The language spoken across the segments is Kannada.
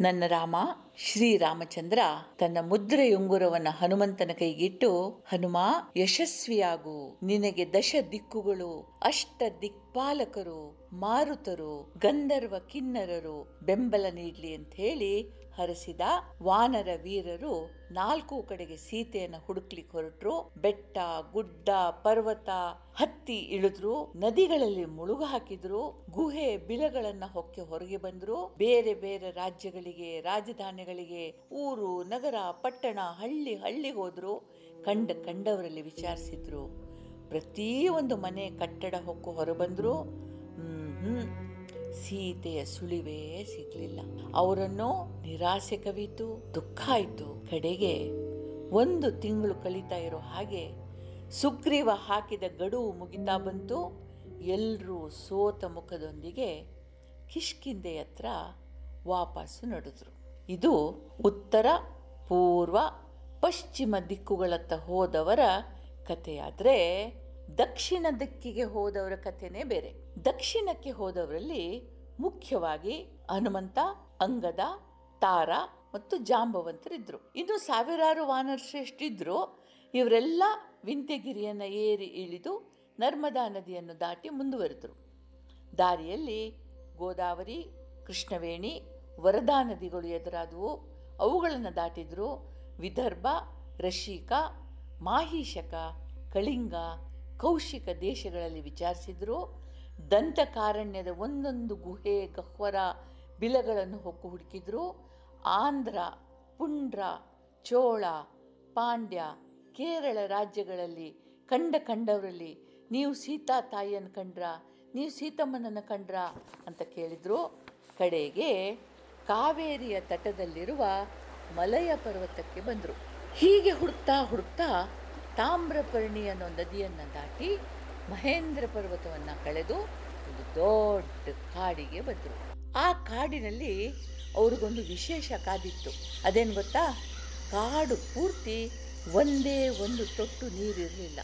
ನನ್ನ ರಾಮ ಶ್ರೀರಾಮಚಂದ್ರ ತನ್ನ ಮುದ್ರೆಯುಂಗುರವನ್ನು ಹನುಮಂತನ ಕೈಗಿಟ್ಟು, ಹನುಮ, ಯಶಸ್ವಿಯಾಗು. ನಿನಗೆ ದಶ ದಿಕ್ಕುಗಳು ಅಷ್ಟ ದಿಕ್ಪಾಲಕರು ಮಾರುತರು, ಗಂಧರ್ವ ಕಿನ್ನರರು ಬೆಂಬಲ ನೀಡಲಿ ಅಂತ ಹೇಳಿ ಹರಸಿದ ವಾನರ ವೀರರು ನಾಲ್ಕು ಕಡೆಗೆ ಸೀತೆಯನ್ನು ಹುಡುಕ್ಲಿಕ್ಕೆ ಹೊರಟ್ರು. ಬೆಟ್ಟ, ಗುಡ್ಡ, ಪರ್ವತ, ಹತ್ತಿ ಇಳಿದ್ರು. ನದಿಗಳಲ್ಲಿ ಮುಳುಗು ಹಾಕಿದ್ರು. ಗುಹೆ ಬಿಲಗಳನ್ನ ಹೊಕ್ಕೆ ಹೊರಗೆ ಬಂದ್ರು. ಬೇರೆ ಬೇರೆ ರಾಜ್ಯಗಳಿಗೆ, ರಾಜಧಾನಿಗಳಿಗೆ, ಊರು, ನಗರ, ಪಟ್ಟಣ, ಹಳ್ಳಿ ಹಳ್ಳಿ ಹೋದ್ರು. ಕಂಡ ಕಂಡವರಲ್ಲಿ ವಿಚಾರಿಸಿದ್ರು. ಪ್ರತಿಯೊಂದು ಮನೆ ಕಟ್ಟಡ ಹೊಕ್ಕು ಹೊರಬಂದ್ರು. ಹ್ಮ್. ಸೀತೆಯ ಸುಳಿವೇ ಸಿಗ್ಲಿಲ್ಲ. ಅವರನ್ನು ನಿರಾಸೆ ಕವಿತು, ದುಃಖ ಆಯಿತು. ಕಡೆಗೆ ಒಂದು ತಿಂಗಳು ಕಳೀತಾ ಇರೋ ಹಾಗೆ ಸುಗ್ರೀವ ಹಾಕಿದ ಗಡುವು ಮುಗಿತಾ ಬಂತು. ಎಲ್ಲರೂ ಸೋತ ಮುಖದೊಂದಿಗೆ ಕಿಷ್ಕಿಂದೆ ಹತ್ರ ವಾಪಸ್ಸು ನಡೆದ್ರು. ಇದು ಉತ್ತರ, ಪೂರ್ವ, ಪಶ್ಚಿಮ ದಿಕ್ಕುಗಳತ್ತ ಹೋದವರ ಕಥೆಯಾದರೆ ದಕ್ಷಿಣ ದಿಕ್ಕಿಗೆ ಹೋದವರ ಕಥೆನೇ ಬೇರೆ. ದಕ್ಷಿಣಕ್ಕೆ ಹೋದವರಲ್ಲಿ ಮುಖ್ಯವಾಗಿ ಹನುಮಂತ, ಅಂಗದ, ತಾರ ಮತ್ತು ಜಾಂಬವಂತರಿದ್ರು. ಇನ್ನು ಸಾವಿರಾರು ವಾನರ ಶ್ರೇಷ್ಠಿದ್ರು. ಇವರೆಲ್ಲ ವಿಂಧ್ಯಗಿರಿಯನ್ನು ಏರಿ ಇಳಿದು ನರ್ಮದಾ ನದಿಯನ್ನು ದಾಟಿ ಮುಂದುವರೆದರು. ದಾರಿಯಲ್ಲಿ ಗೋದಾವರಿ, ಕೃಷ್ಣವೇಣಿ, ವರದಾ ನದಿಗಳು ಎದುರಾದವು. ಅವುಗಳನ್ನು ದಾಟಿದ್ರು ವಿದರ್ಭ, ರಶೀಕ, ಮಾಹೀಶಕ, ಕಳಿಂಗ ಕೌಶಿಕ ದೇಶಗಳಲ್ಲಿ ವಿಚಾರಿಸಿದ್ರು ದಂತಕಾರಣ್ಯದ ಒಂದೊಂದು ಗುಹೆ, ಗಹ್ವರ, ಬಿಲಗಳನ್ನು ಹೊಕ್ಕು ಹುಡುಕಿದ್ರು ಆಂಧ್ರ, ಪುಂಡ್ರ, ಚೋಳ, ಪಾಂಡ್ಯ, ಕೇರಳ ರಾಜ್ಯಗಳಲ್ಲಿ ಕಂಡ ಕಂಡವರಲ್ಲಿ ನೀವು ಸೀತಾ ತಾಯಿಯನ್ನು ಕಂಡ್ರ, ನೀವು ಸೀತಮ್ಮನನ್ನು ಕಂಡ್ರ ಅಂತ ಕೇಳಿದ್ರು ಕಡೆಗೆ ಕಾವೇರಿಯ ತಟದಲ್ಲಿರುವ ಮಲಯ ಪರ್ವತಕ್ಕೆ ಬಂದರು. ಹೀಗೆ ಹುಡುಕ್ತಾ ಹುಡುಕ್ತಾ ತಾಮ್ರಪರ್ಣಿ ಅನ್ನೋ ನದಿಯನ್ನು ದಾಟಿ ಮಹೇಂದ್ರ ಪರ್ವತವನ್ನು ಕಳೆದು ಒಂದು ದೊಡ್ಡ ಕಾಡಿಗೆ ಬಂದರು. ಆ ಕಾಡಿನಲ್ಲಿ ಅವ್ರಿಗೊಂದು ವಿಶೇಷ ಕಾದಿತ್ತು ಅದೇನು ಗೊತ್ತಾ? ಕಾಡು ಪೂರ್ತಿ ಒಂದೇ ಒಂದು ತೊಟ್ಟು ನೀರಿರಲಿಲ್ಲ.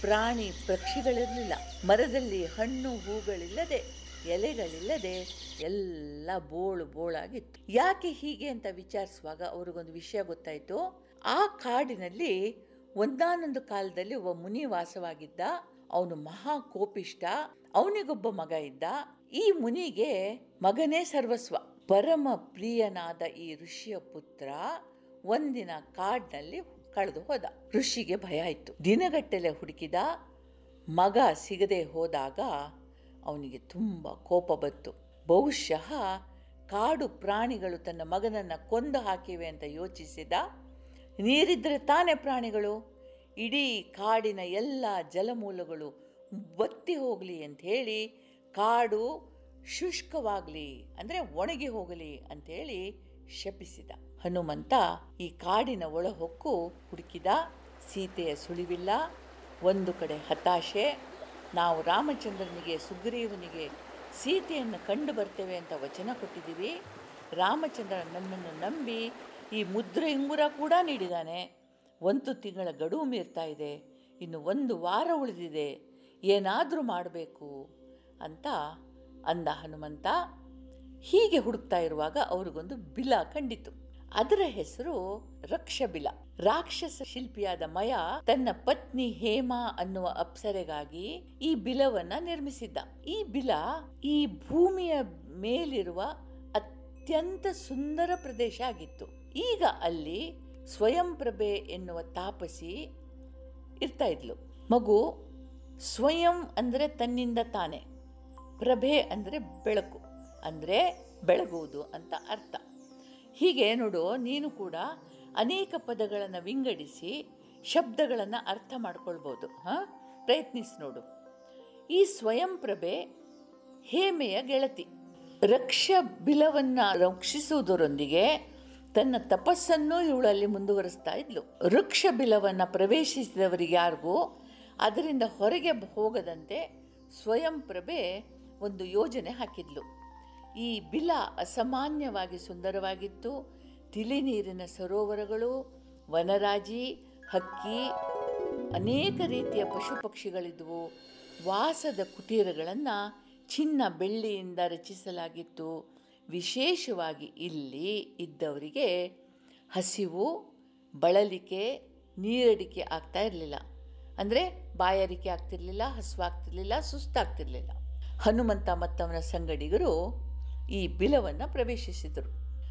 ಪ್ರಾಣಿ ಪಕ್ಷಿಗಳಿರಲಿಲ್ಲ. ಮರದಲ್ಲಿ ಹಣ್ಣು ಹೂಗಳಿಲ್ಲದೆ, ಎಲೆಗಳಿಲ್ಲದೆ ಎಲ್ಲ ಬೋಳು ಬೋಳಾಗಿತ್ತು. ಯಾಕೆ ಹೀಗೆ ಅಂತ ವಿಚಾರಿಸುವಾಗ ಅವ್ರಿಗೊಂದು ವಿಷಯ ಗೊತ್ತಾಯಿತು. ಆ ಕಾಡಿನಲ್ಲಿ ಒಂದಾನೊಂದು ಕಾಲದಲ್ಲಿ ಒಬ್ಬ ಮುನಿ ವಾಸವಾಗಿದ್ದ, ಅವನು ಮಹಾ ಕೋಪಿಷ್ಟ ಅವನಿಗೊಬ್ಬ ಮಗ ಇದ್ದ. ಈ ಮುನಿಗೆ ಮಗನೇ ಸರ್ವಸ್ವ. ಪರಮ ಪ್ರಿಯನಾದ ಈ ಋಷಿಯ ಪುತ್ರ ಒಂದಿನ ಕಾಡ್ನಲ್ಲಿ ಕಳೆದು ಹೋದ. ಋಷಿಗೆ ಭಯ ಆಯಿತು. ದಿನಗಟ್ಟಲೆ ಹುಡುಕಿದ. ಮಗ ಸಿಗದೆ ಹೋದಾಗ ಅವನಿಗೆ ತುಂಬ ಕೋಪ ಬಂತು. ಬಹುಶಃ ಕಾಡು ಪ್ರಾಣಿಗಳು ತನ್ನ ಮಗನನ್ನು ಕೊಂದು ಹಾಕಿವೆ ಅಂತ ಯೋಚಿಸಿದ. ನೀರಿದ್ದರೆ ತಾನೇ ಪ್ರಾಣಿಗಳು? ಇಡೀ ಕಾಡಿನ ಎಲ್ಲ ಜಲಮೂಲಗಳು ಬತ್ತಿ ಹೋಗಲಿ ಅಂಥೇಳಿ ಕಾಡು ಶುಷ್ಕವಾಗಲಿ, ಅಂದರೆ ಒಣಗಿ ಹೋಗಲಿ ಅಂಥೇಳಿ ಶಪಿಸಿದ. ಹನುಮಂತ ಈ ಕಾಡಿನ ಒಳಹೊಕ್ಕು ಹುಡುಕಿದ. ಸೀತೆಯ ಸುಳಿವಿಲ್ಲ, ಒಂದು ಕಡೆ ಹತಾಶೆ. ನಾವು ರಾಮಚಂದ್ರನಿಗೆ, ಸುಗ್ರೀವನಿಗೆ ಸೀತೆಯನ್ನು ಕಂಡು ಬರ್ತೇವೆ ಅಂತ ವಚನ ಕೊಟ್ಟಿದ್ದೀವಿ. ರಾಮಚಂದ್ರ ನನ್ನನ್ನು ನಂಬಿ ಈ ಮುದ್ರೆ ಇಂಗುರ ಕೂಡ ನೀಡಿದ್ದಾನೆ ಒಂದು ತಿಂಗಳ ಗಡುವು ಮೀರ್ತಾ ಇದೆ. ಇನ್ನು ಒಂದು ವಾರ ಉಳಿದಿದೆ. ಏನಾದರೂ ಮಾಡಬೇಕು ಅಂತ ಅಂದ ಹನುಮಂತ. ಹೀಗೆ ಹುಡುಕ್ತಾ ಇರುವಾಗ ಅವ್ರಿಗೊಂದು ಬಿಲ ಕಂಡಿತು. ಅದರ ಹೆಸರು ರಕ್ಷಬಿಲ. ರಾಕ್ಷಸ ಶಿಲ್ಪಿಯಾದ ಮಯ ತನ್ನ ಪತ್ನಿ ಹೇಮಾ ಅನ್ನುವ ಅಪ್ಸರೆಗಾಗಿ ಈ ಬಿಲವನ್ನ ನಿರ್ಮಿಸಿದ್ದ. ಈ ಬಿಲ ಈ ಭೂಮಿಯ ಮೇಲಿರುವ ಅತ್ಯಂತ ಸುಂದರ ಪ್ರದೇಶ ಆಗಿತ್ತು. ಈಗ ಅಲ್ಲಿ ಸ್ವಯಂಪ್ರಭೆ ಎನ್ನುವ ತಾಪಸಿ ಇರ್ತಾ ಇದ್ಲು. ಮಗು ಸ್ವಯಂ ಅಂದರೆ ತನ್ನಿಂದ ತಾನೆ, ಪ್ರಭೆ ಅಂದರೆ ಬೆಳಕು, ಅಂದರೆ ಬೆಳಗುವುದು ಅಂತ ಅರ್ಥ. ಹೀಗೆ ನೋಡು, ನೀನು ಕೂಡ ಅನೇಕ ಪದಗಳನ್ನು ವಿಂಗಡಿಸಿ ಶಬ್ದಗಳನ್ನು ಅರ್ಥ ಮಾಡ್ಕೊಳ್ಬೋದು. ಹಾಂ? ಪ್ರಯತ್ನಿಸಿ ನೋಡು. ಈ ಸ್ವಯಂಪ್ರಭೆ ಹೇಮೆಯ ಗೆಳತಿ. ರಕ್ಷ ಬಿಲವನ್ನು ರಕ್ಷಿಸುವುದರೊಂದಿಗೆ ತನ್ನ ತಪಸ್ಸನ್ನು ಇವಳಲ್ಲಿ ಮುಂದುವರಿಸ್ತಾ ಇದ್ಲು. ವೃಕ್ಷ ಬಿಲವನ್ನು ಪ್ರವೇಶಿಸಿದವರಿಗೆ ಯಾರಿಗೂ ಅದರಿಂದ ಹೊರಗೆ ಹೋಗದಂತೆ ಸ್ವಯಂ ಪ್ರಭೆ ಒಂದು ಯೋಜನೆ ಹಾಕಿದ್ಲು. ಈ ಬಿಲ ಅಸಾಮಾನ್ಯವಾಗಿ ಸುಂದರವಾಗಿತ್ತು. ತಿಳಿ ನೀರಿನ ಸರೋವರಗಳು, ವನರಾಜಿ, ಹಕ್ಕಿ, ಅನೇಕ ರೀತಿಯ ಪಶು ಪಕ್ಷಿಗಳಿದ್ವು ವಾಸದ ಕುಟೀರಗಳನ್ನು ಚಿನ್ನ ಬೆಳ್ಳಿಯಿಂದ ರಚಿಸಲಾಗಿತ್ತು. ವಿಶೇಷವಾಗಿ ಇಲ್ಲಿ ಇದ್ದವರಿಗೆ ಹಸಿವು, ಬಳಲಿಕೆ, ನೀರಡಿಕೆ ಆಗ್ತಾ ಇರಲಿಲ್ಲ. ಅಂದರೆ ಬಾಯಾರಿಕೆ ಆಗ್ತಿರ್ಲಿಲ್ಲ, ಹಸುವಾಗ್ತಿರ್ಲಿಲ್ಲ, ಸುಸ್ತಾಗ್ತಿರ್ಲಿಲ್ಲ. ಹನುಮಂತ ಮತ್ತವನ ಸಂಗಡಿಗರು ಈ ಬಿಲವನ್ನು ಪ್ರವೇಶಿಸಿದರು.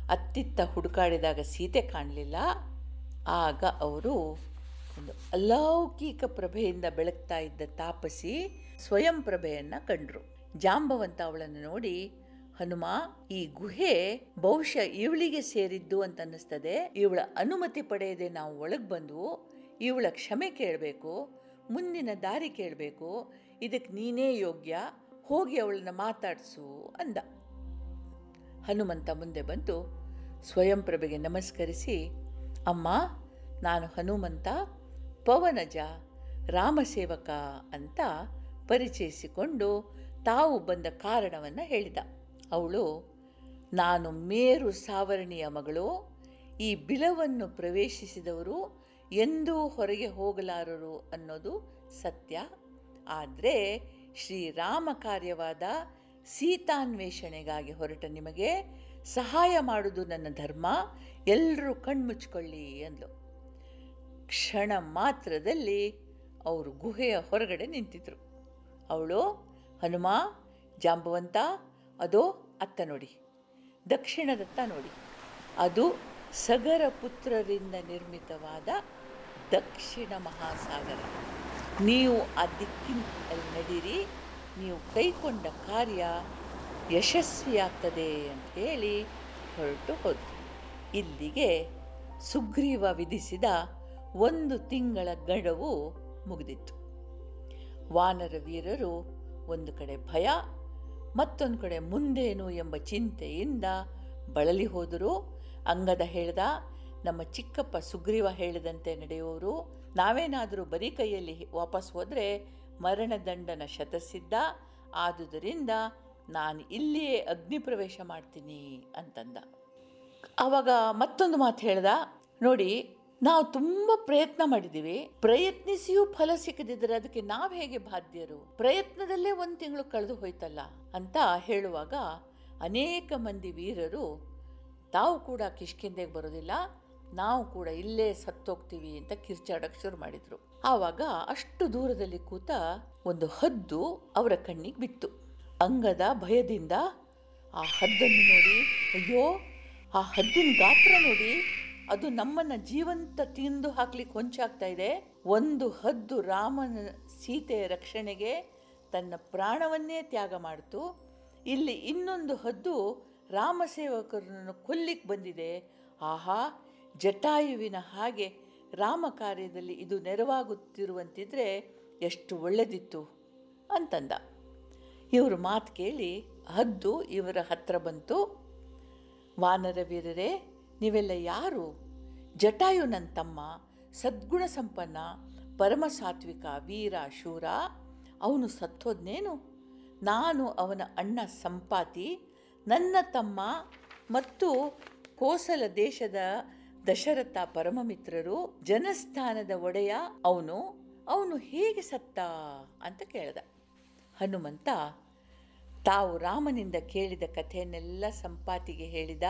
ಅತ್ತಿತ್ತ ಹುಡುಕಾಡಿದಾಗ ಸೀತೆ ಕಾಣಲಿಲ್ಲ. ಆಗ ಅವರು ಒಂದು ಅಲೌಕಿಕ ಪ್ರಭೆಯಿಂದ ಬೆಳಗ್ತಾ ಇದ್ದ ತಾಪಸಿ ಸ್ವಯಂ ಪ್ರಭೆಯನ್ನು ಕಂಡರು. ಜಾಂಬವಂತ ಅವಳನ್ನು ನೋಡಿ ಹನುಮ, ಈ ಗುಹೆ ಬಹುಶಃ ಇವಳಿಗೆ ಸೇರಿದ್ದು ಅಂತ ಅನ್ನಿಸ್ತದೆ. ಇವಳ ಅನುಮತಿ ಪಡೆಯದೆ ನಾವು ಒಳಗೆ ಬಂದು ಇವಳ ಕ್ಷಮೆ ಕೇಳಬೇಕು, ಮುಂದಿನ ದಾರಿ ಕೇಳಬೇಕು ಇದಕ್ಕೆ ನೀನೇ ಯೋಗ್ಯ, ಹೋಗಿ ಅವಳನ್ನ ಮಾತಾಡಿಸು ಅಂದ. ಹನುಮಂತ ಮುಂದೆ ಬಂದು ಸ್ವಯಂಪ್ರಭೆಗೆ ನಮಸ್ಕರಿಸಿ, ಅಮ್ಮ, ನಾನು ಹನುಮಂತ, ಪವನಜ, ರಾಮಸೇವಕ ಅಂತ ಪರಿಚಯಿಸಿಕೊಂಡು ತಾವು ಬಂದ ಕಾರಣವನ್ನು ಹೇಳಿದ. ಅವಳು, ನಾನು ಮೇರು ಸಾವರಣಿಯ ಮಗಳು, ಈ ಬಿಲವನ್ನು ಪ್ರವೇಶಿಸಿದವರು ಎಂದೂ ಹೊರಗೆ ಹೋಗಲಾರರು ಅನ್ನೋದು ಸತ್ಯ. ಆದರೆ ಶ್ರೀರಾಮ ಕಾರ್ಯವಾದ ಸೀತಾನ್ವೇಷಣೆಗಾಗಿ ಹೊರಟ ನಿಮಗೆ ಸಹಾಯ ಮಾಡುವುದು ನನ್ನ ಧರ್ಮ ಎಲ್ಲರೂ ಕಣ್ಮುಚ್ಕೊಳ್ಳಿ ಅಂದ್ಲು. ಕ್ಷಣ ಮಾತ್ರದಲ್ಲಿ ಅವರು ಗುಹೆಯ ಹೊರಗಡೆ ನಿಂತಿದ್ರು. ಅವಳು, ಹನುಮ, ಜಾಂಬವಂತ ಅದೋ ಅತ್ತ ನೋಡಿ, ದಕ್ಷಿಣದತ್ತ ನೋಡಿ. ಅದು ಸಗರ ಪುತ್ರರಿಂದ ನಿರ್ಮಿತವಾದ ದಕ್ಷಿಣ ಮಹಾಸಾಗರ. ನೀವು ಆ ದಿಕ್ಕಿನಲ್ಲಿ ನಡೀರಿ ನೀವು ಕೈಕೊಂಡ ಕಾರ್ಯ ಯಶಸ್ವಿಯಾಗ್ತದೆ ಅಂತ ಹೇಳಿ ಹೊರಟು ಹೋದ್ರು. ಇಲ್ಲಿಗೆ ಸುಗ್ರೀವ ವಿಧಿಸಿದ ಒಂದು ತಿಂಗಳ ಗಡವು ಮುಗಿದಿತ್ತು. ವಾನರ ವೀರರು ಒಂದು ಕಡೆ ಭಯ ಮತ್ತೊಂದು ಕಡೆ ಮುಂದೇನು ಎಂಬ ಚಿಂತೆಯಿಂದ ಬಳಲಿ ಹೋದರು. ಅಂಗದ ಹೇಳ್ದ, ನಮ್ಮ ಚಿಕ್ಕಪ್ಪ ಸುಗ್ರೀವ ಹೇಳಿದಂತೆ ನಡೆಯುವರು. ನಾವೇನಾದರೂ ಬರೀ ಕೈಯಲ್ಲಿ ವಾಪಸ್ ಹೋದರೆ ಮರಣದಂಡನ ಶತಸಿದ್ಧ ಆದುದರಿಂದ ನಾನು ಇಲ್ಲಿಯೇ ಅಗ್ನಿ ಪ್ರವೇಶ ಮಾಡ್ತೀನಿ ಅಂತಂದ. ಆವಾಗ ಮತ್ತೊಂದು ಮಾತು ಹೇಳ್ದ, ನೋಡಿ, ನಾವು ತುಂಬ ಪ್ರಯತ್ನ ಮಾಡಿದ್ದೀವಿ ಪ್ರಯತ್ನಿಸಿಯೂ ಫಲ ಸಿಕ್ಕದಿದ್ದರೆ ಅದಕ್ಕೆ ನಾವು ಹೇಗೆ ಬಾಧ್ಯರು? ಪ್ರಯತ್ನದಲ್ಲೇ ಒಂದು ತಿಂಗಳು ಕಳೆದು ಹೋಯ್ತಲ್ಲ. ಅಂತ ಹೇಳುವಾಗ ಅನೇಕ ಮಂದಿ ವೀರರು, ತಾವು ಕೂಡ ಕಿಷ್ಕಿಂದೆಗೆ ಬರೋದಿಲ್ಲ, ನಾವು ಕೂಡ ಇಲ್ಲೇ ಸತ್ತೋಗ್ತೀವಿ ಅಂತ ಕಿರ್ಚಾಡಕ್ಕೆ ಶುರು ಮಾಡಿದರು. ಆವಾಗ ಅಷ್ಟು ದೂರದಲ್ಲಿ ಕೂತ ಒಂದು ಹದ್ದು ಅವರ ಕಣ್ಣಿಗೆ ಬಿತ್ತು. ಅಂಗದ ಭಯದಿಂದ ಆ ಹದ್ದನ್ನು ನೋಡಿ, ಅಯ್ಯೋ, ಆ ಹದ್ದಿನ ಗಾತ್ರ ನೋಡಿ, ಅದು ನಮ್ಮನ್ನು ಜೀವಂತ ತಿಂದು ಹಾಕ್ಲಿಕ್ಕೆ ಹೊಂಚಾಗ್ತಾ ಇದೆ. ಒಂದು ಹದ್ದು ರಾಮನ ಸೀತೆಯ ರಕ್ಷಣೆಗೆ ತನ್ನ ಪ್ರಾಣವನ್ನೇ ತ್ಯಾಗ ಮಾಡಿತು. ಇಲ್ಲಿ ಇನ್ನೊಂದು ಹದ್ದು ರಾಮಸೇವಕರನ್ನು ಕೊಲ್ಲಿಕ್ಕೆ ಬಂದಿದೆ. ಆಹಾ, ಜಟಾಯುವಿನ ಹಾಗೆ ರಾಮ ಕಾರ್ಯದಲ್ಲಿ ಇದು ನೆರವಾಗುತ್ತಿರುವಂತಿದ್ರೆ ಎಷ್ಟು ಒಳ್ಳೆದಿತ್ತು ಅಂತಂದ. ಇವರು ಮಾತು ಕೇಳಿ ಹದ್ದು ಇವರ ಹತ್ರ ಬಂತು. ವಾನರ ವೀರರೇ, ನೀವೆಲ್ಲ ಯಾರು? ಜಟಾಯು ನನ್ನ ತಮ್ಮ ಸದ್ಗುಣ ಸಂಪನ್ನ ಪರಮ ಸಾತ್ವಿಕ ವೀರ, ಶೂರ. ಅವನು ಸತ್ತೋದ್ನೇನು? ನಾನು ಅವನ ಅಣ್ಣ ಸಂಪಾತಿ, ನನ್ನ ತಮ್ಮ ಮತ್ತು ಕೋಸಲ ದೇಶದ ದಶರಥ ಪರಮಮಿತ್ರರು, ಜನಸ್ಥಾನದ ಒಡೆಯ ಅವನು. ಅವನು ಹೇಗೆ ಸತ್ತ ಅಂತ ಕೇಳಿದ. ಹನುಮಂತ ತಾವು ರಾಮನಿಂದ ಕೇಳಿದ ಕಥೆಯನ್ನೆಲ್ಲ ಸಂಪಾತಿಗೆ ಹೇಳಿದ?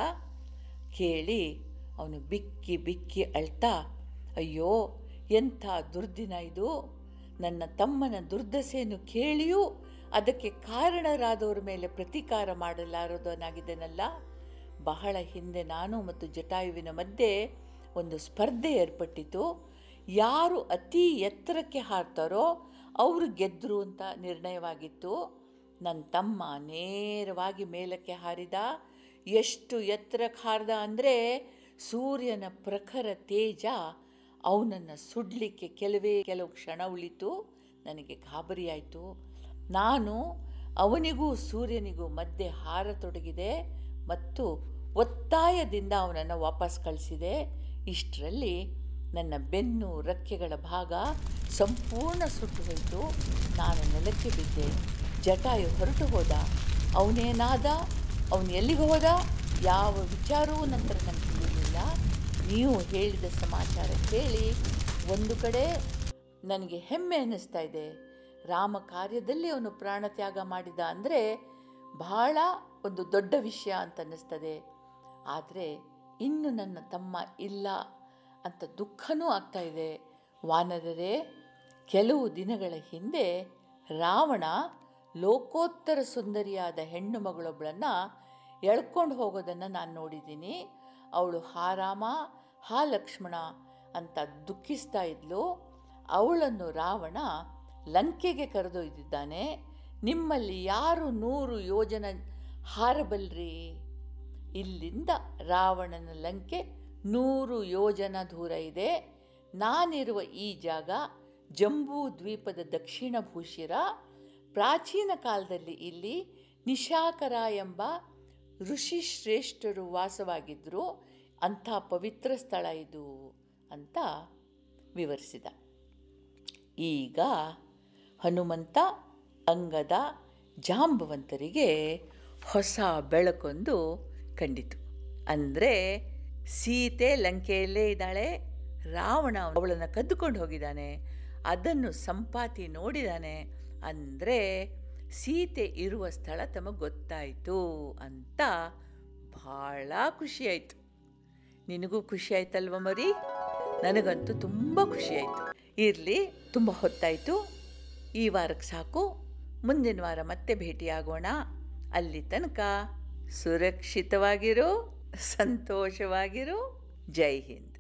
ಕೇಳಿ ಅವನು ಬಿಕ್ಕಿ ಬಿಕ್ಕಿ ಅಳ್ತಾ, ಅಯ್ಯೋ, ಎಂಥ ದುರ್ದಿನ ಇದು. ನನ್ನ ತಮ್ಮನ ದುರ್ದಶೆಯನ್ನು ಕೇಳಿಯೂ ಅದಕ್ಕೆ ಕಾರಣರಾದವರ ಮೇಲೆ ಪ್ರತೀಕಾರ ಮಾಡಲಾರದವನಾಗಿದ್ದೇನಲ್ಲ? ಬಹಳ ಹಿಂದೆ ನಾನು ಮತ್ತು ಜಟಾಯುವಿನ ಮಧ್ಯೆ ಒಂದು ಸ್ಪರ್ಧೆ ಏರ್ಪಟ್ಟಿತು. ಯಾರು ಅತಿ ಎತ್ತರಕ್ಕೆ ಹಾರ್ತಾರೋ ಅವರು ಗೆದ್ದರು ಅಂತ ನಿರ್ಣಯವಾಗಿತ್ತು. ನನ್ನ ತಮ್ಮ ನೇರವಾಗಿ ಮೇಲಕ್ಕೆ ಹಾರಿದ, ಎಷ್ಟು ಎತ್ತರಕ್ಕೆ ಹಾರ್ದ ಅಂದರೆ ಸೂರ್ಯನ ಪ್ರಖರ ತೇಜ ಅವನನ್ನು ಸುಡಲಿಕ್ಕೆ ಕೆಲವೇ ಕೆಲವು ಕ್ಷಣ ಉಳಿತು, ನನಗೆ ಗಾಬರಿಯಾಯಿತು. ನಾನು ಅವನಿಗೂ ಸೂರ್ಯನಿಗೂ ಮಧ್ಯೆ ಹಾರತೊಡಗಿದೆ ಮತ್ತು ಒತ್ತಾಯದಿಂದ ಅವನನ್ನು ವಾಪಸ್ ಕಳಿಸಿದೆ. ಇಷ್ಟರಲ್ಲಿ ನನ್ನ ಬೆನ್ನು ರೆಕ್ಕೆಗಳ ಭಾಗ ಸಂಪೂರ್ಣ ಸುಟ್ಟು ಹೋಯಿತು. ನಾನು ನೆಲಕ್ಕೆ ಬಿದ್ದೆ. ಜಟಾಯು ಹೊರಟು ಹೋದ. ಅವನೇನಾದ? ಅವನು ಎಲ್ಲಿಗೆ ಹೋದ? ಯಾವ ವಿಚಾರವೂ ನಂತರ ನನಗೆ ತಿಳಿಯಲಿಲ್ಲ ನೀವು ಹೇಳಿದ ಸಮಾಚಾರ ಕೇಳಿ ಒಂದು ಕಡೆ ನನಗೆ ಹೆಮ್ಮೆ ಅನ್ನಿಸ್ತಾ ಇದೆ. ರಾಮ ಕಾರ್ಯದಲ್ಲಿ ಅವನು ಪ್ರಾಣತ್ಯಾಗ ಮಾಡಿದ ಅಂದರೆ ಬಹಳ ಒಂದು ದೊಡ್ಡ ವಿಷಯ ಅಂತ ಅನ್ನಿಸ್ತದೆ. ಆದರೆ ಇನ್ನು ನನ್ನ ತಮ್ಮ ಇಲ್ಲ ಅಂತ ದುಃಖನೂ ಆಗ್ತಾ ಇದೆ. ವಾನರರೇ, ಕೆಲವು ದಿನಗಳ ಹಿಂದೆ ರಾವಣ ಲೋಕೋತ್ತರ ಸುಂದರಿಯಾದ ಹೆಣ್ಣು ಮಗಳೊಬ್ಬಳನ್ನು ಎಳ್ಕೊಂಡು ಹೋಗೋದನ್ನು ನಾನು ನೋಡಿದ್ದೀನಿ. ಅವಳು ಹಾ ರಾಮ ಹಾ ಲಕ್ಷ್ಮಣ ಅಂತ ದುಃಖಿಸ್ತಾ ಇದ್ಲು. ಅವಳನ್ನು ರಾವಣ ಲಂಕೆಗೆ ಕರೆದೊಯ್ದಿದ್ದಾನೆ. ನಿಮ್ಮಲ್ಲಿ ಯಾರು ನೂರು ಯೋಜನ ಹಾರಬಲ್ರಿ? ಇಲ್ಲಿಂದ ರಾವಣನ ಲಂಕೆ ನೂರು ಯೋಜನ ದೂರ ಇದೆ. ನಾನಿರುವ ಈ ಜಾಗ ಜಂಬೂ ದ್ವೀಪದ ದಕ್ಷಿಣ ಭೂಶಿರ. ಪ್ರಾಚೀನ ಕಾಲದಲ್ಲಿ ಇಲ್ಲಿ ನಿಶಾಕರ ಎಂಬ ಋಷಿಶ್ರೇಷ್ಠರು ವಾಸವಾಗಿದ್ದರು. ಅಂಥ ಪವಿತ್ರ ಸ್ಥಳ ಇದು ಅಂತ ವಿವರಿಸಿದ. ಈಗ ಹನುಮಂತ ಅಂಗದ ಜಾಂಬವಂತರಿಗೆ ಹೊಸ ಬೆಳಕೊಂದು ಕಂಡಿತು. ಅಂದರೆ ಸೀತೆ ಲಂಕೆಯಲ್ಲೇ ಇದ್ದಾಳೆ, ರಾವಣ ಅವಳನ್ನು ಕದ್ದುಕೊಂಡು ಹೋಗಿದ್ದಾನೆ, ಅದನ್ನು ಸಂಪಾತಿ ನೋಡಿದಾನೆ, ಅಂದರೆ ಸೀತೆ ಇರುವ ಸ್ಥಳ ತಮಗೆ ಗೊತ್ತಾಯಿತು ಅಂತ ಭಾಳ ಖುಷಿಯಾಯಿತು ನಿನಗೂ ಖುಷಿ ಆಯ್ತಲ್ವ ಮರಿ? ನನಗಂತೂ ತುಂಬ ಖುಷಿಯಾಯಿತು ಇರಲಿ, ತುಂಬ ಹೊತ್ತಾಯಿತು. ಈ ವಾರಕ್ಕೆ ಸಾಕು. ಮುಂದಿನ ವಾರ ಮತ್ತೆ ಭೇಟಿಯಾಗೋಣ. ಅಲ್ಲಿ ತನಕ ಸುರಕ್ಷಿತವಾಗಿರು, ಸಂತೋಷವಾಗಿರು. ಜೈ ಹಿಂದ್.